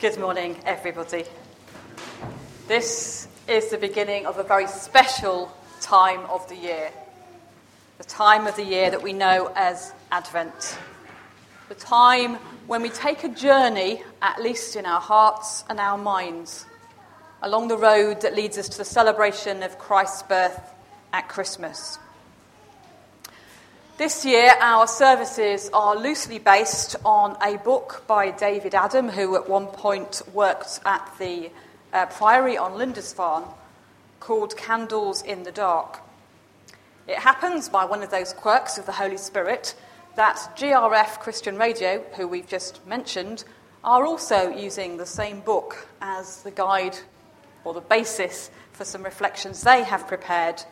Good morning, everybody. This is the beginning of a very special time of the year. The time of the year that we know as Advent. The time when we take a journey, at least in our hearts and our minds, along the road that leads us to the celebration of Christ's birth at Christmas. This year, our services are loosely based on a book by David Adam, who at one point worked at the uh, Priory on Lindisfarne, called Candles in the Dark. It happens by one of those quirks of the Holy Spirit that GRF Christian Radio, who we've just mentioned, are also using the same book as the guide or the basis for some reflections they have prepared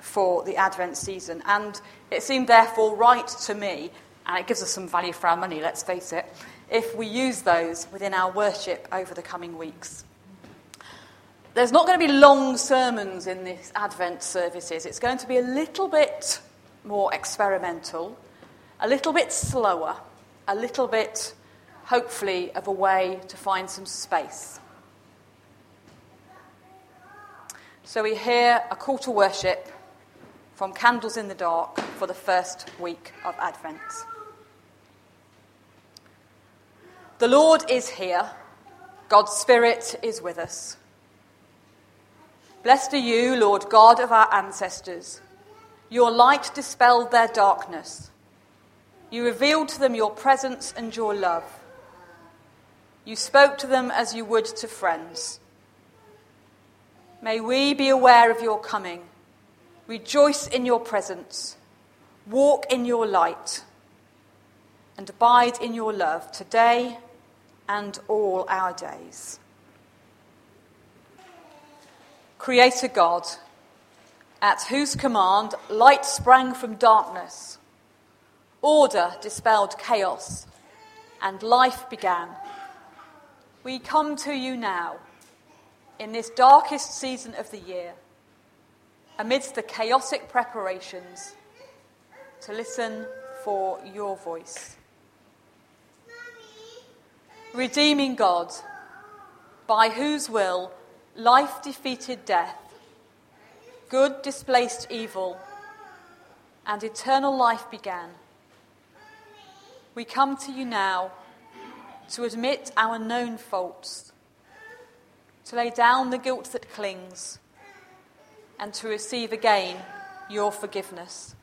for the Advent season. And it seemed therefore right to me, and it gives us some value for our money, let's face it, if we use those within our worship over the coming weeks. There's not going to be long sermons in this Advent services. It's going to be a little bit more experimental, a little bit slower, a little bit, hopefully, of a way to find some space. So we hear a call to worship from Candles in the Dark for the first week of Advent. The Lord is here, God's Spirit is with us. Blessed are you, Lord God of our ancestors. Your light dispelled their darkness. You revealed to them your presence and your love. You spoke to them as you would to friends. May we be aware of your coming Rejoice in your presence, walk in your light, and abide in your love today and all our days. Creator God, at whose command light sprang from darkness, order dispelled chaos, and life began. We come to you now, in this darkest season of the year amidst the chaotic preparations, to listen for your voice. Redeeming God, by whose will life defeated death, good displaced evil, and eternal life began. We come to you now to admit our known faults, to lay down the guilt that clings and to receive again your forgiveness.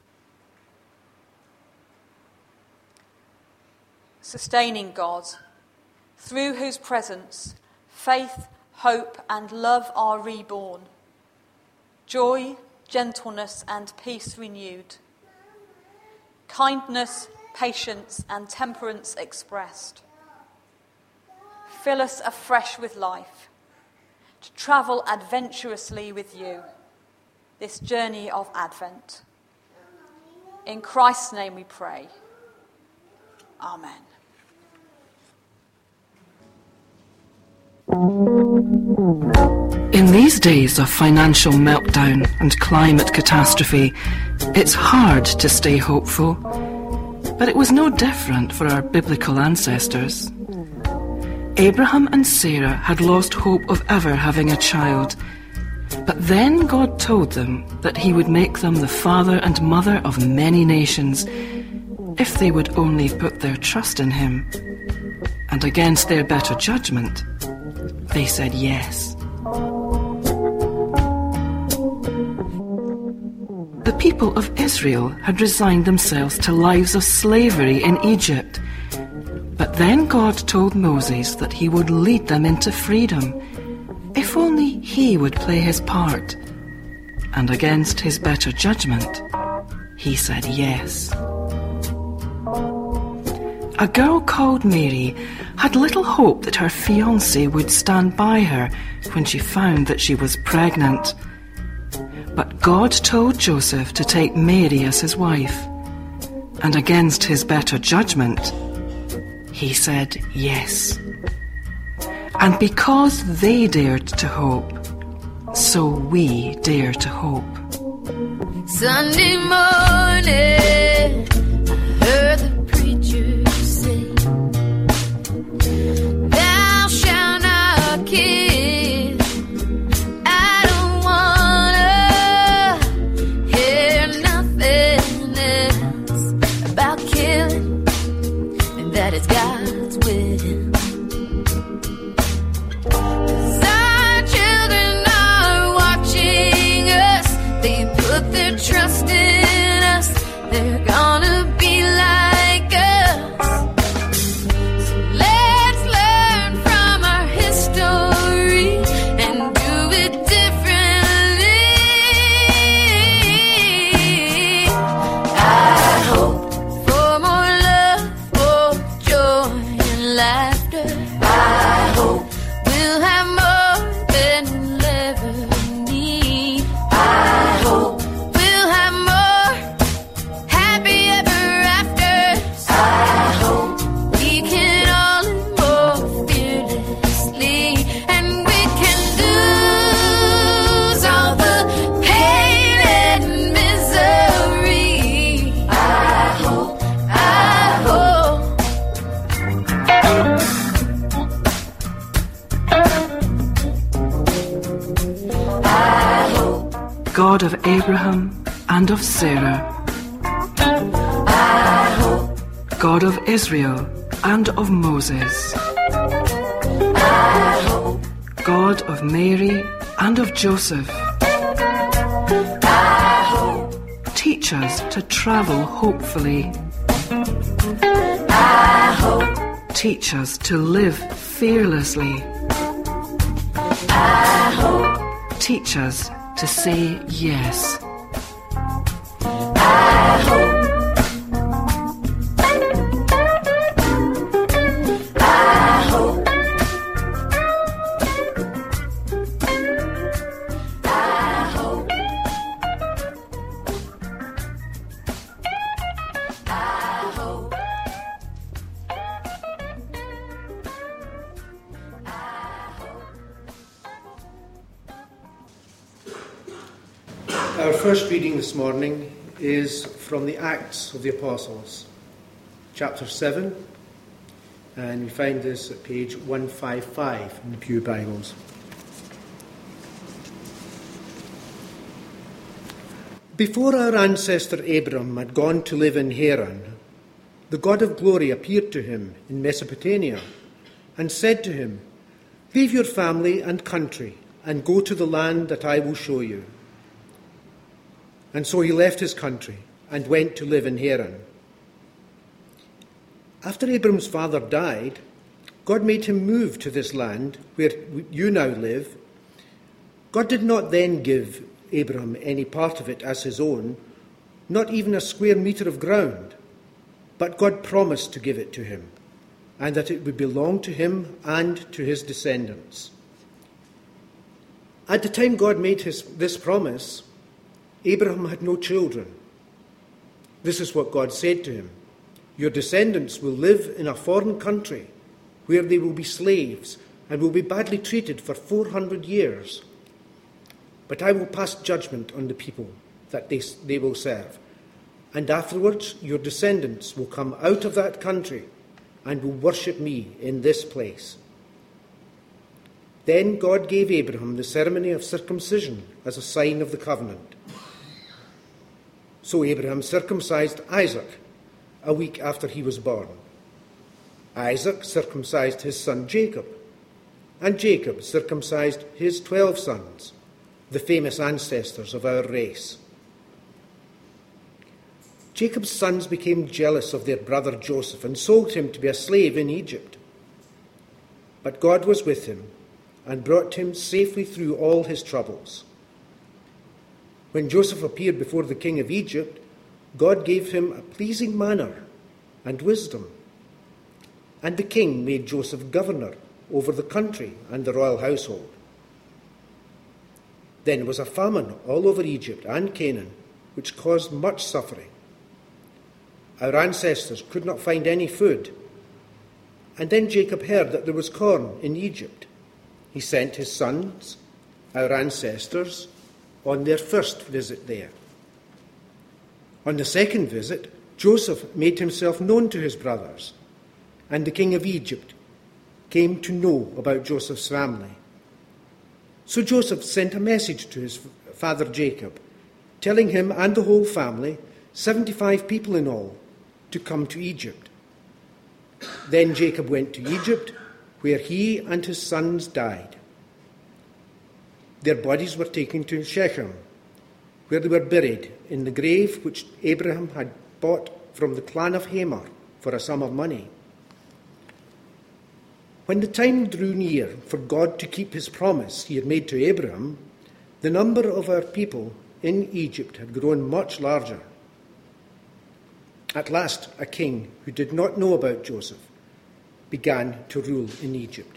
Sustaining God, through whose presence faith, hope, and love are reborn, joy, gentleness, and peace renewed, kindness, patience, and temperance expressed. Fill us afresh with life, to travel adventurously with you this journey of Advent. In Christ's name we pray. Amen. In these days of financial meltdown and climate catastrophe, it's hard to stay hopeful. But it was no different for our biblical ancestors. Abraham and Sarah had lost hope of ever having a child but then God told them that He would make them the father and mother of many nations if they would only put their trust in Him. And against their better judgment, they said yes. The people of Israel had resigned themselves to lives of slavery in Egypt. But then God told Moses that he would lead them into freedom if only he would play his part. And against his better judgment, he said yes. A girl called Mary had little hope that her fiance would stand by her when she found that she was pregnant. But God told Joseph to take Mary as his wife. And against his better judgment, he said yes. And because they dared to hope, so we dare to hope. Sunday morning, Moses. God of Mary and of Joseph. Teach us to travel hopefully. Teach us to live fearlessly. Teach us to say yes. Morning is from the Acts of the Apostles, chapter 7, and we find this at page 155 in the Pew Bibles. Before our ancestor Abram had gone to live in Haran, the God of glory appeared to him in Mesopotamia and said to him, Leave your family and country and go to the land that I will show you. And so he left his country and went to live in Haran. After Abram's father died, God made him move to this land where you now live. God did not then give Abram any part of it as his own, not even a square metre of ground, but God promised to give it to him, and that it would belong to him and to his descendants. At the time God made his, this promise, Abraham had no children. This is what God said to him Your descendants will live in a foreign country where they will be slaves and will be badly treated for 400 years. But I will pass judgment on the people that they, they will serve. And afterwards, your descendants will come out of that country and will worship me in this place. Then God gave Abraham the ceremony of circumcision as a sign of the covenant. So Abraham circumcised Isaac a week after he was born. Isaac circumcised his son Jacob, and Jacob circumcised his twelve sons, the famous ancestors of our race. Jacob's sons became jealous of their brother Joseph and sold him to be a slave in Egypt. But God was with him and brought him safely through all his troubles. When Joseph appeared before the king of Egypt, God gave him a pleasing manner and wisdom. And the king made Joseph governor over the country and the royal household. Then was a famine all over Egypt and Canaan, which caused much suffering. Our ancestors could not find any food. And then Jacob heard that there was corn in Egypt. He sent his sons, our ancestors, on their first visit there. On the second visit, Joseph made himself known to his brothers, and the king of Egypt came to know about Joseph's family. So Joseph sent a message to his father Jacob, telling him and the whole family, 75 people in all, to come to Egypt. Then Jacob went to Egypt, where he and his sons died. Their bodies were taken to Shechem, where they were buried in the grave which Abraham had bought from the clan of Hamor for a sum of money. When the time drew near for God to keep his promise he had made to Abraham, the number of our people in Egypt had grown much larger. At last, a king who did not know about Joseph began to rule in Egypt.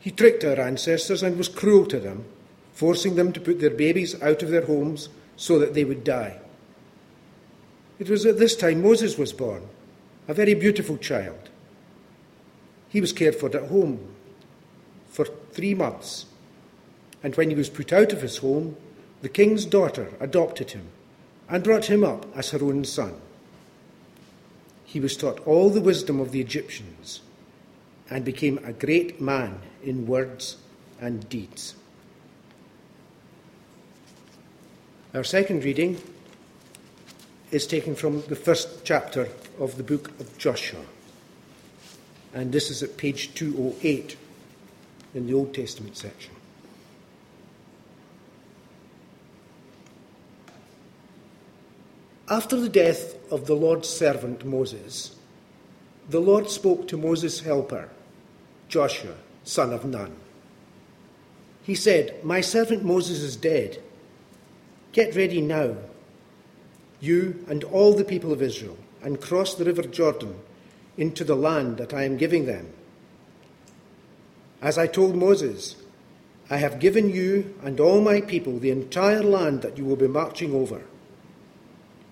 He tricked our ancestors and was cruel to them, forcing them to put their babies out of their homes so that they would die. It was at this time Moses was born, a very beautiful child. He was cared for at home for three months, and when he was put out of his home, the king's daughter adopted him and brought him up as her own son. He was taught all the wisdom of the Egyptians and became a great man in words and deeds. Our second reading is taken from the first chapter of the book of Joshua. And this is at page 208 in the Old Testament section. After the death of the Lord's servant Moses, the Lord spoke to Moses' helper, Joshua, son of Nun. He said, My servant Moses is dead. Get ready now, you and all the people of Israel, and cross the river Jordan into the land that I am giving them. As I told Moses, I have given you and all my people the entire land that you will be marching over.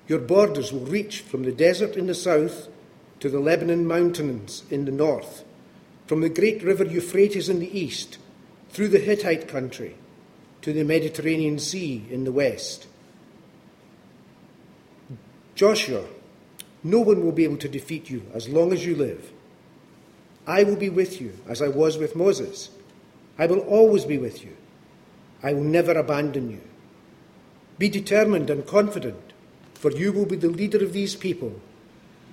Your borders will reach from the desert in the south to the Lebanon mountains in the north, from the great river Euphrates in the east, through the Hittite country to the Mediterranean Sea in the west. Joshua, no one will be able to defeat you as long as you live. I will be with you as I was with Moses. I will always be with you. I will never abandon you. Be determined and confident, for you will be the leader of these people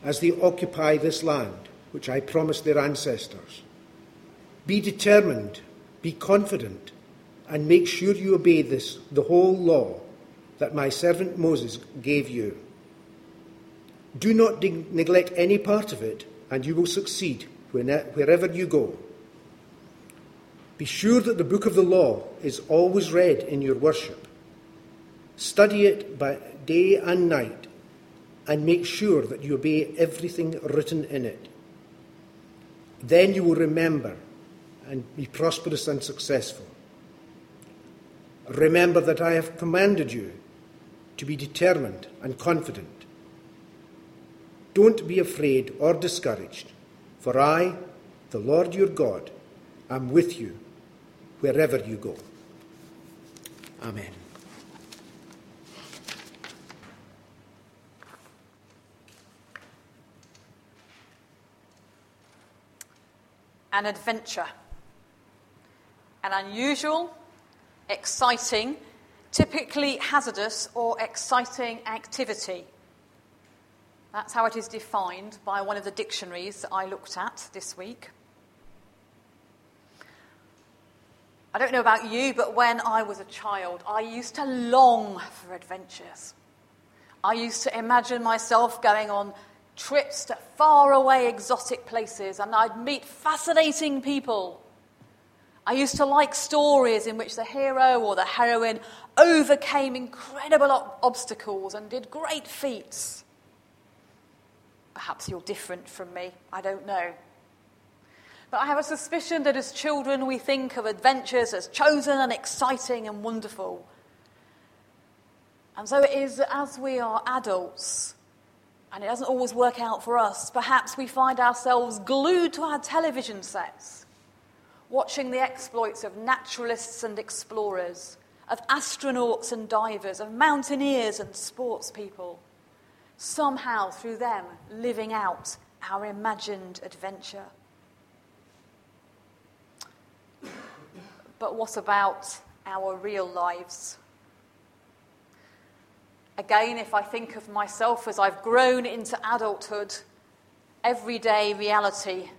as they occupy this land, which I promised their ancestors. Be determined, be confident, and make sure you obey this, the whole law that my servant Moses gave you. Do not neglect any part of it, and you will succeed wherever you go. Be sure that the book of the law is always read in your worship. Study it by day and night, and make sure that you obey everything written in it. Then you will remember and be prosperous and successful. Remember that I have commanded you to be determined and confident. Don't be afraid or discouraged, for I, the Lord your God, am with you wherever you go. Amen. An adventure. An unusual, exciting, typically hazardous or exciting activity that's how it is defined by one of the dictionaries that I looked at this week. I don't know about you, but when I was a child, I used to long for adventures. I used to imagine myself going on trips to faraway exotic places and I'd meet fascinating people. I used to like stories in which the hero or the heroine overcame incredible obstacles and did great feats. Perhaps you're different from me. I don't know. But I have a suspicion that as children we think of adventures as chosen and exciting and wonderful. And so it is as we are adults, and it doesn't always work out for us, perhaps we find ourselves glued to our television sets, watching the exploits of naturalists and explorers, of astronauts and divers, of mountaineers and sports people somehow through them living out our imagined adventure. But what about our real lives? Again, if I think of myself as I've grown into adulthood, everyday reality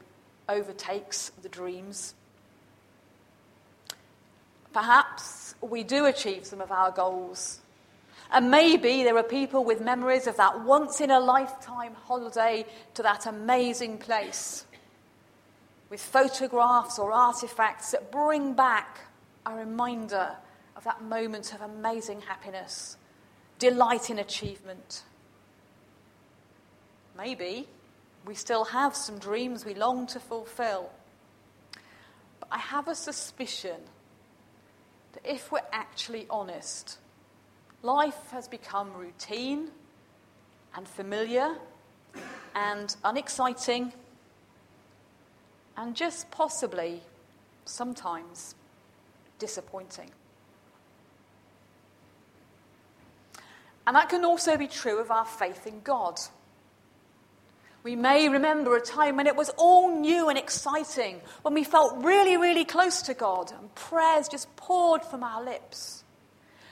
overtakes the dreams. Perhaps we do achieve some of our goals and maybe there are people with memories of that once in a lifetime holiday to that amazing place, with photographs or artifacts that bring back a reminder of that moment of amazing happiness, delight in achievement. Maybe We still have some dreams we long to fulfill. But I have a suspicion that if we're actually honest, life has become routine and familiar and unexciting and just possibly sometimes disappointing. And that can also be true of our faith in God. We may remember a time when it was all new and exciting, when we felt really, really close to God and prayers just poured from our lips.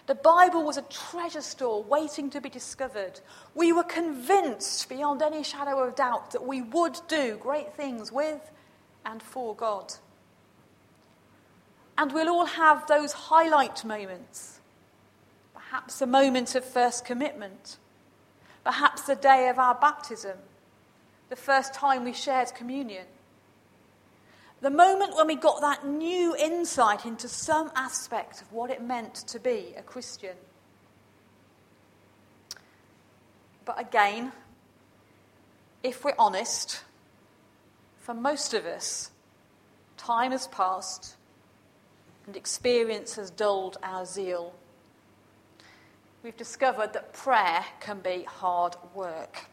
The Bible was a treasure store waiting to be discovered. We were convinced beyond any shadow of doubt that we would do great things with and for God. And we'll all have those highlight moments. Perhaps a moment of first commitment. Perhaps the day of our baptism. The first time we shared communion. The moment when we got that new insight into some aspect of what it meant to be a Christian. But again, if we're honest, for most of us, time has passed and experience has dulled our zeal. We've discovered that prayer can be hard work.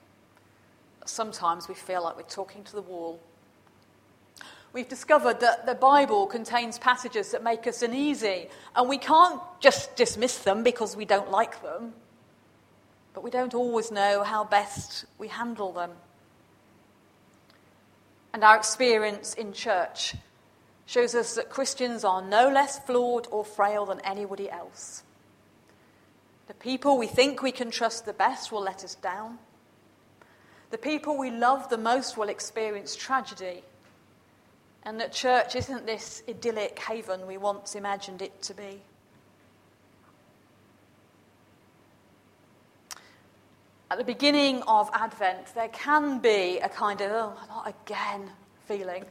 Sometimes we feel like we're talking to the wall. We've discovered that the Bible contains passages that make us uneasy, and we can't just dismiss them because we don't like them, but we don't always know how best we handle them. And our experience in church shows us that Christians are no less flawed or frail than anybody else. The people we think we can trust the best will let us down. The people we love the most will experience tragedy. And that church isn't this idyllic haven we once imagined it to be. At the beginning of Advent, there can be a kind of, oh, not again feeling.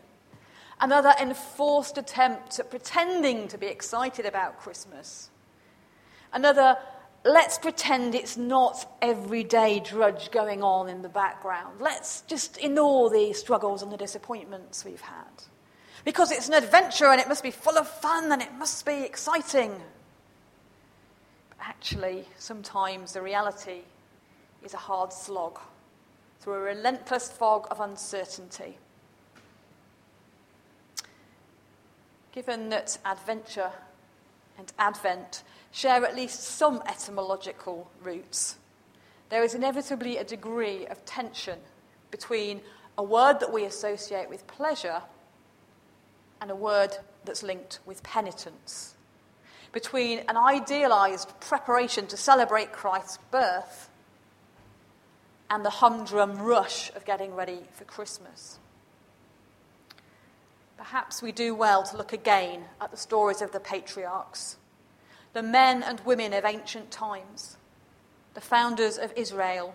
Another enforced attempt at pretending to be excited about Christmas. Another, let's pretend it's not everyday drudge going on in the background. Let's just ignore the struggles and the disappointments we've had. Because it's an adventure and it must be full of fun and it must be exciting. But actually, sometimes the reality is a hard slog through a relentless fog of uncertainty. Given that adventure and advent share at least some etymological roots, there is inevitably a degree of tension between a word that we associate with pleasure and a word that's linked with penitence, between an idealized preparation to celebrate Christ's birth and the humdrum rush of getting ready for Christmas. Perhaps we do well to look again at the stories of the patriarchs, the men and women of ancient times, the founders of Israel,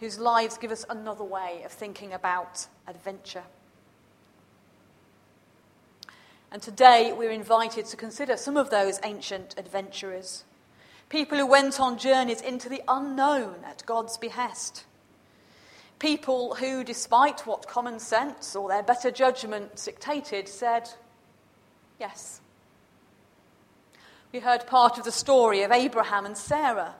whose lives give us another way of thinking about adventure. And today we're invited to consider some of those ancient adventurers, people who went on journeys into the unknown at God's behest People who, despite what common sense or their better judgment dictated, said, yes. We heard part of the story of Abraham and Sarah,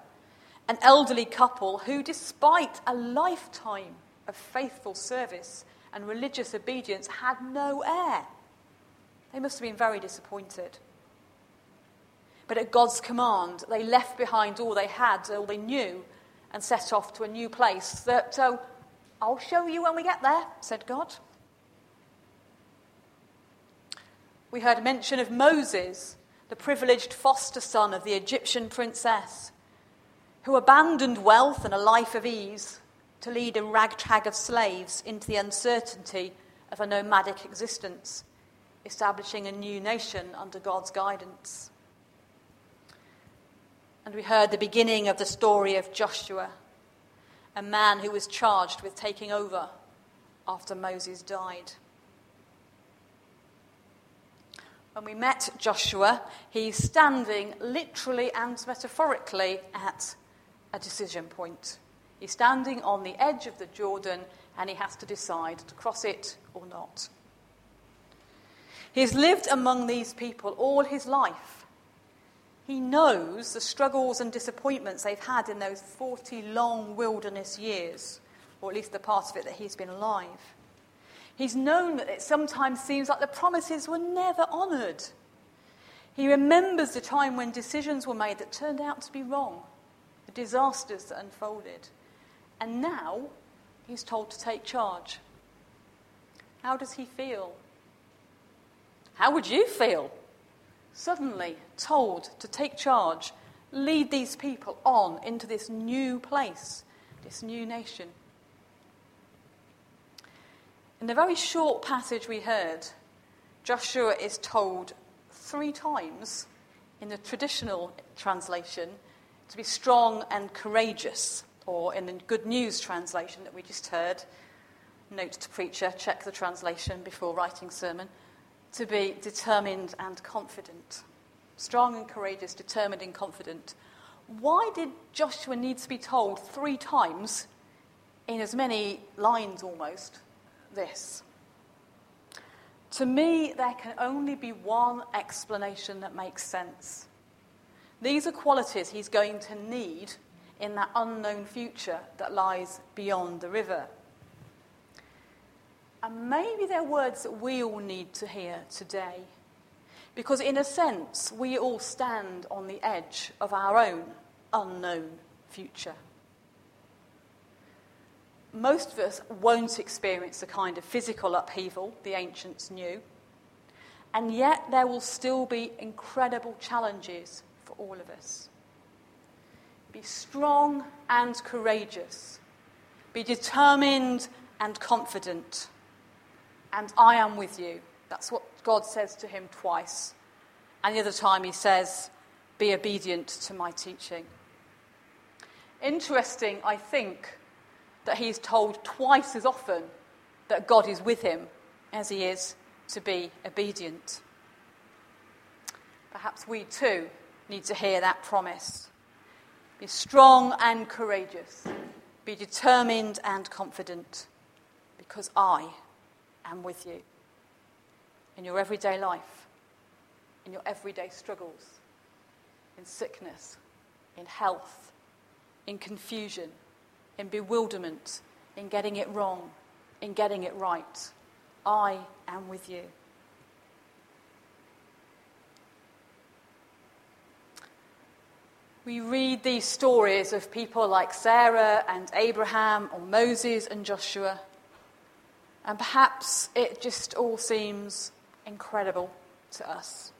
an elderly couple who, despite a lifetime of faithful service and religious obedience, had no heir. They must have been very disappointed. But at God's command, they left behind all they had, all they knew, and set off to a new place that, oh, I'll show you when we get there, said God. We heard mention of Moses, the privileged foster son of the Egyptian princess, who abandoned wealth and a life of ease to lead a ragtag of slaves into the uncertainty of a nomadic existence, establishing a new nation under God's guidance. And we heard the beginning of the story of Joshua a man who was charged with taking over after Moses died. When we met Joshua, he's standing literally and metaphorically at a decision point. He's standing on the edge of the Jordan, and he has to decide to cross it or not. He's lived among these people all his life. He knows the struggles and disappointments they've had in those 40 long wilderness years, or at least the part of it that he's been alive. He's known that it sometimes seems like the promises were never honoured. He remembers the time when decisions were made that turned out to be wrong, the disasters that unfolded. And now he's told to take charge. How does he feel? How would you feel? Suddenly told to take charge, lead these people on into this new place, this new nation. In the very short passage we heard, Joshua is told three times in the traditional translation to be strong and courageous, or in the Good News translation that we just heard, note to preacher, check the translation before writing sermon, to be determined and confident. Strong and courageous, determined and confident. Why did Joshua need to be told three times in as many lines almost this. To me, there can only be one explanation that makes sense. These are qualities he's going to need in that unknown future that lies beyond the river. And maybe they're words that we all need to hear today. Because, in a sense, we all stand on the edge of our own unknown future most of us won't experience the kind of physical upheaval the ancients knew. And yet, there will still be incredible challenges for all of us. Be strong and courageous. Be determined and confident. And I am with you. That's what God says to him twice. And the other time he says, Be obedient to my teaching. Interesting, I think, that he's told twice as often that God is with him as he is to be obedient. Perhaps we too need to hear that promise. Be strong and courageous. Be determined and confident, because I am with you in your everyday life, in your everyday struggles, in sickness, in health, in confusion in bewilderment, in getting it wrong, in getting it right. I am with you. We read these stories of people like Sarah and Abraham, or Moses and Joshua, and perhaps it just all seems incredible to us.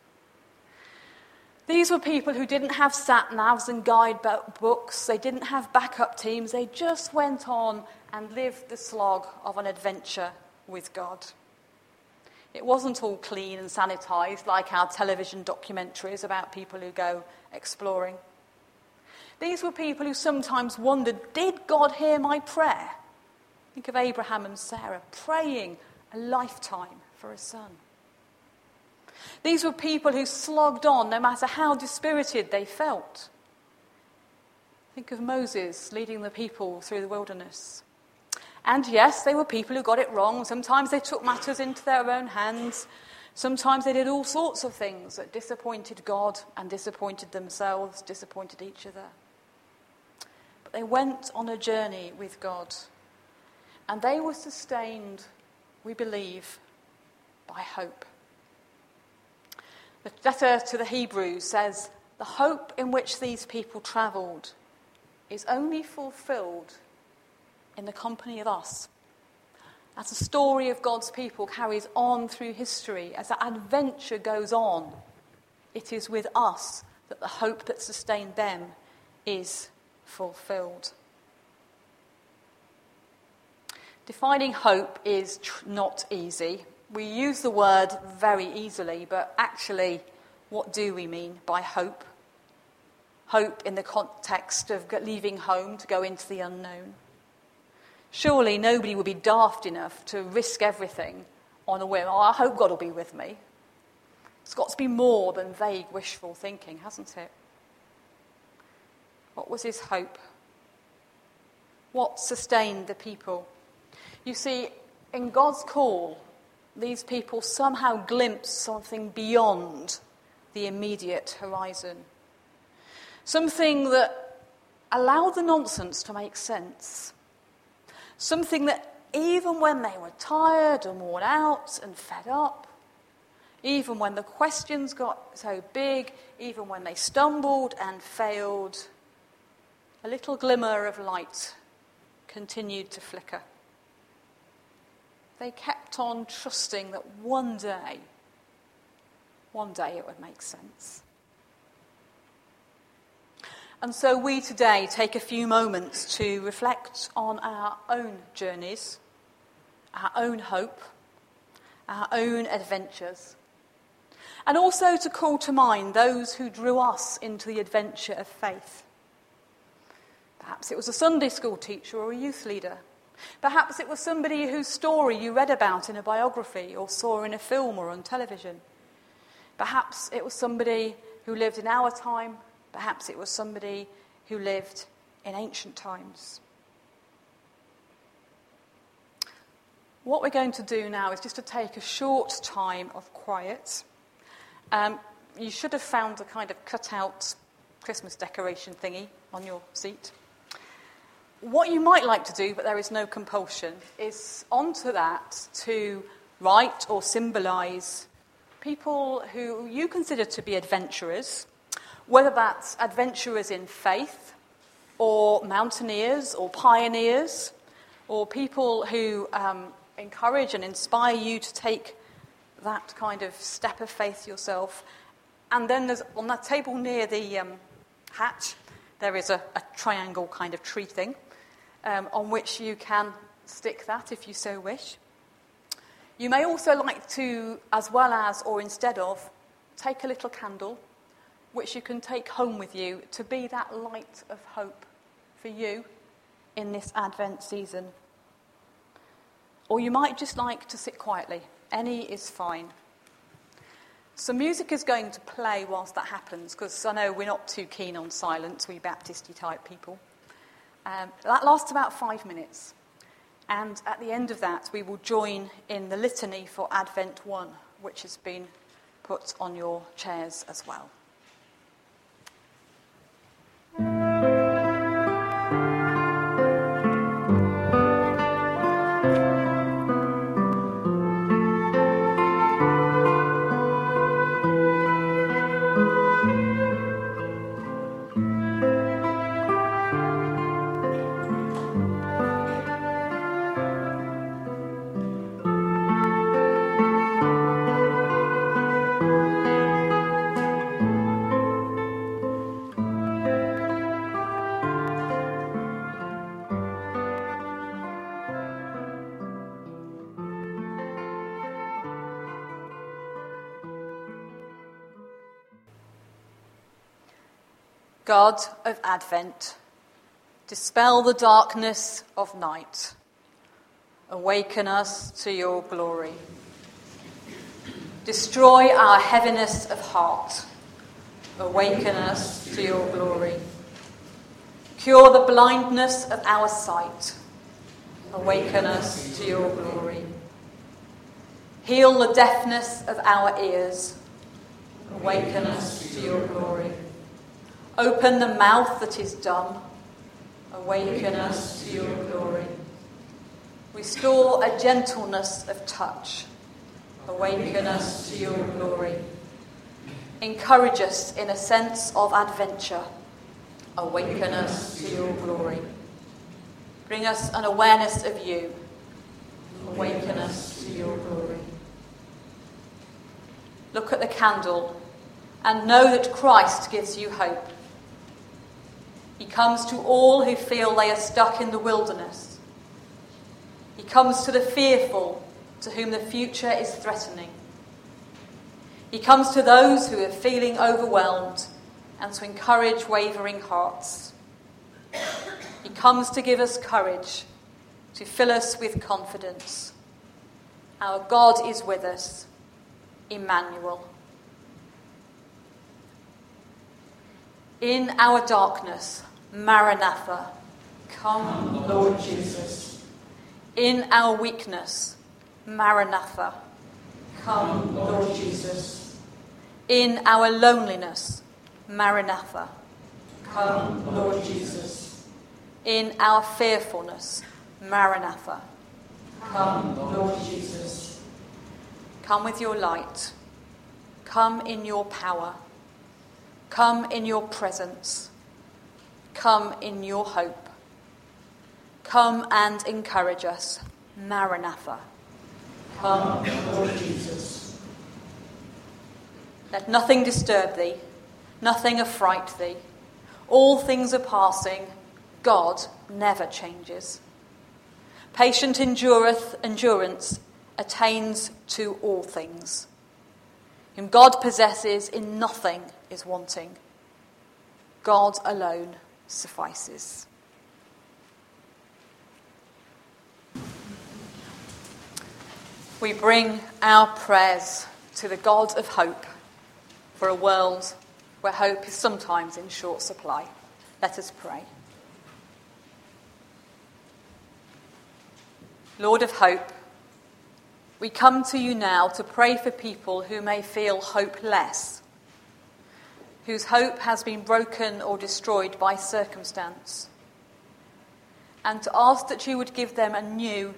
These were people who didn't have sat navs and guide books, they didn't have backup teams, they just went on and lived the slog of an adventure with God. It wasn't all clean and sanitized like our television documentaries about people who go exploring. These were people who sometimes wondered did God hear my prayer? Think of Abraham and Sarah praying a lifetime for a son. These were people who slogged on no matter how dispirited they felt. Think of Moses leading the people through the wilderness. And yes, they were people who got it wrong. Sometimes they took matters into their own hands. Sometimes they did all sorts of things that disappointed God and disappointed themselves, disappointed each other. But they went on a journey with God. And they were sustained, we believe, by hope. The letter to the Hebrews says, The hope in which these people travelled is only fulfilled in the company of us. As the story of God's people carries on through history, as that adventure goes on, it is with us that the hope that sustained them is fulfilled. Defining hope is tr- not easy we use the word very easily, but actually, what do we mean by hope? Hope in the context of leaving home to go into the unknown. Surely nobody would be daft enough to risk everything on a whim. Oh, I hope God will be with me. It's got to be more than vague wishful thinking, hasn't it? What was his hope? What sustained the people? You see, in God's call, these people somehow glimpse something beyond the immediate horizon. Something that allowed the nonsense to make sense. Something that, even when they were tired and worn out and fed up, even when the questions got so big, even when they stumbled and failed, a little glimmer of light continued to flicker. They kept on trusting that one day, one day it would make sense. And so we today take a few moments to reflect on our own journeys, our own hope, our own adventures, and also to call to mind those who drew us into the adventure of faith. Perhaps it was a Sunday school teacher or a youth leader. Perhaps it was somebody whose story you read about in a biography or saw in a film or on television. Perhaps it was somebody who lived in our time. Perhaps it was somebody who lived in ancient times. What we're going to do now is just to take a short time of quiet. Um, you should have found a kind of cut-out Christmas decoration thingy on your seat. What you might like to do, but there is no compulsion, is onto that to write or symbolise people who you consider to be adventurers, whether that's adventurers in faith, or mountaineers, or pioneers, or people who um, encourage and inspire you to take that kind of step of faith yourself. And then there's on that table near the um, hatch, there is a, a triangle kind of tree thing um, on which you can stick that if you so wish. You may also like to, as well as or instead of, take a little candle which you can take home with you to be that light of hope for you in this Advent season. Or you might just like to sit quietly. Any is fine. So, music is going to play whilst that happens because I know we're not too keen on silence, we Baptisty type people. Um, that lasts about five minutes. And at the end of that, we will join in the litany for Advent 1, which has been put on your chairs as well. God of Advent, dispel the darkness of night. Awaken us to your glory. Destroy our heaviness of heart. Awaken us to your glory. Cure the blindness of our sight. Awaken us to your glory. Heal the deafness of our ears. Awaken us to your glory. Open the mouth that is dumb. Awaken us to your glory. Restore a gentleness of touch. Awaken us to your glory. Encourage us in a sense of adventure. Awaken us to your glory. Bring us an awareness of you. Awaken us to your glory. Look at the candle and know that Christ gives you hope. He comes to all who feel they are stuck in the wilderness. He comes to the fearful, to whom the future is threatening. He comes to those who are feeling overwhelmed and to encourage wavering hearts. He comes to give us courage, to fill us with confidence. Our God is with us, Emmanuel. In our darkness, Maranatha, come, Lord Jesus. In our weakness, Maranatha. Come, Lord Jesus. In our loneliness, Maranatha. Come, Lord Jesus. In our fearfulness, Maranatha. Come, Lord Jesus. Come with your light. Come in your power. Come in your presence. Come in your hope. Come and encourage us. Maranatha. Come, Lord Jesus. Let nothing disturb thee, nothing affright thee. All things are passing. God never changes. Patient endureth, endurance attains to all things. Whom God possesses, in nothing is wanting. God alone suffices. We bring our prayers to the God of hope for a world where hope is sometimes in short supply. Let us pray. Lord of hope, we come to you now to pray for people who may feel hopeless, whose hope has been broken or destroyed by circumstance, and to ask that you would give them a new,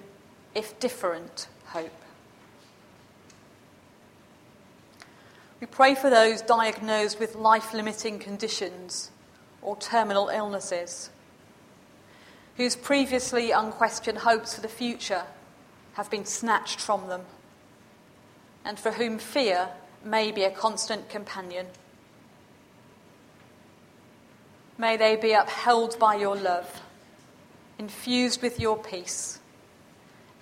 if different, hope. We pray for those diagnosed with life limiting conditions or terminal illnesses, whose previously unquestioned hopes for the future have been snatched from them, and for whom fear may be a constant companion. May they be upheld by your love, infused with your peace,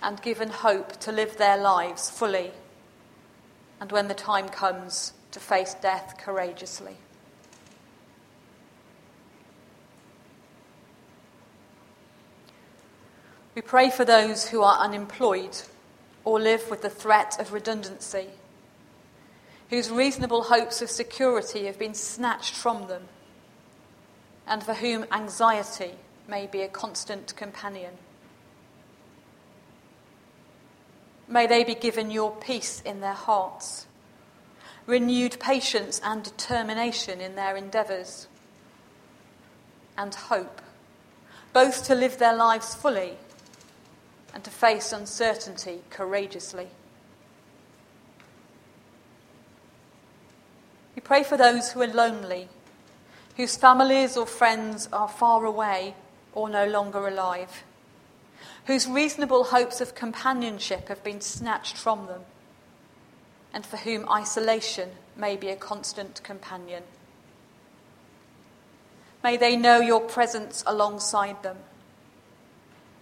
and given hope to live their lives fully and when the time comes to face death courageously. We pray for those who are unemployed or live with the threat of redundancy, whose reasonable hopes of security have been snatched from them, and for whom anxiety may be a constant companion. May they be given your peace in their hearts, renewed patience and determination in their endeavours, and hope, both to live their lives fully and to face uncertainty courageously. We pray for those who are lonely, whose families or friends are far away or no longer alive whose reasonable hopes of companionship have been snatched from them, and for whom isolation may be a constant companion. May they know your presence alongside them,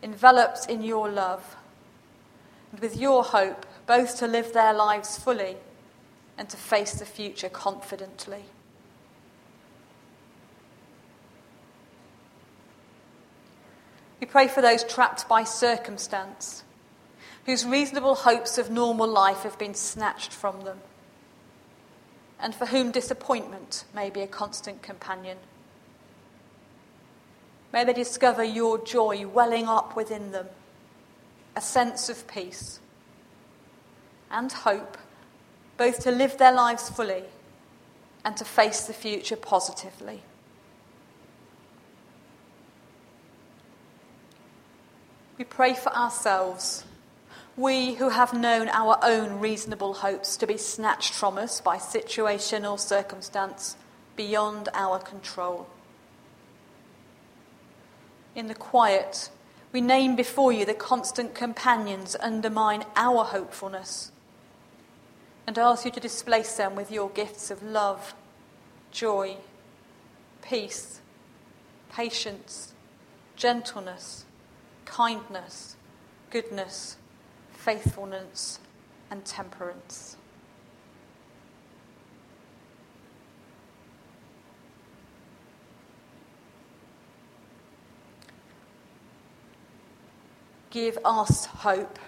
enveloped in your love, and with your hope, both to live their lives fully and to face the future confidently. Pray for those trapped by circumstance, whose reasonable hopes of normal life have been snatched from them, and for whom disappointment may be a constant companion. May they discover your joy welling up within them, a sense of peace and hope, both to live their lives fully and to face the future positively. We pray for ourselves, we who have known our own reasonable hopes to be snatched from us by situation or circumstance beyond our control. In the quiet, we name before you the constant companions undermine our hopefulness and ask you to displace them with your gifts of love, joy, peace, patience, gentleness kindness, goodness, faithfulness, and temperance. Give us hope,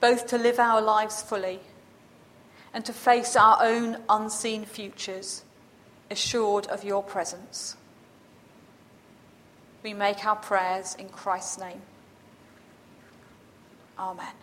both to live our lives fully and to face our own unseen futures, assured of your presence. We make our prayers in Christ's name. Amen.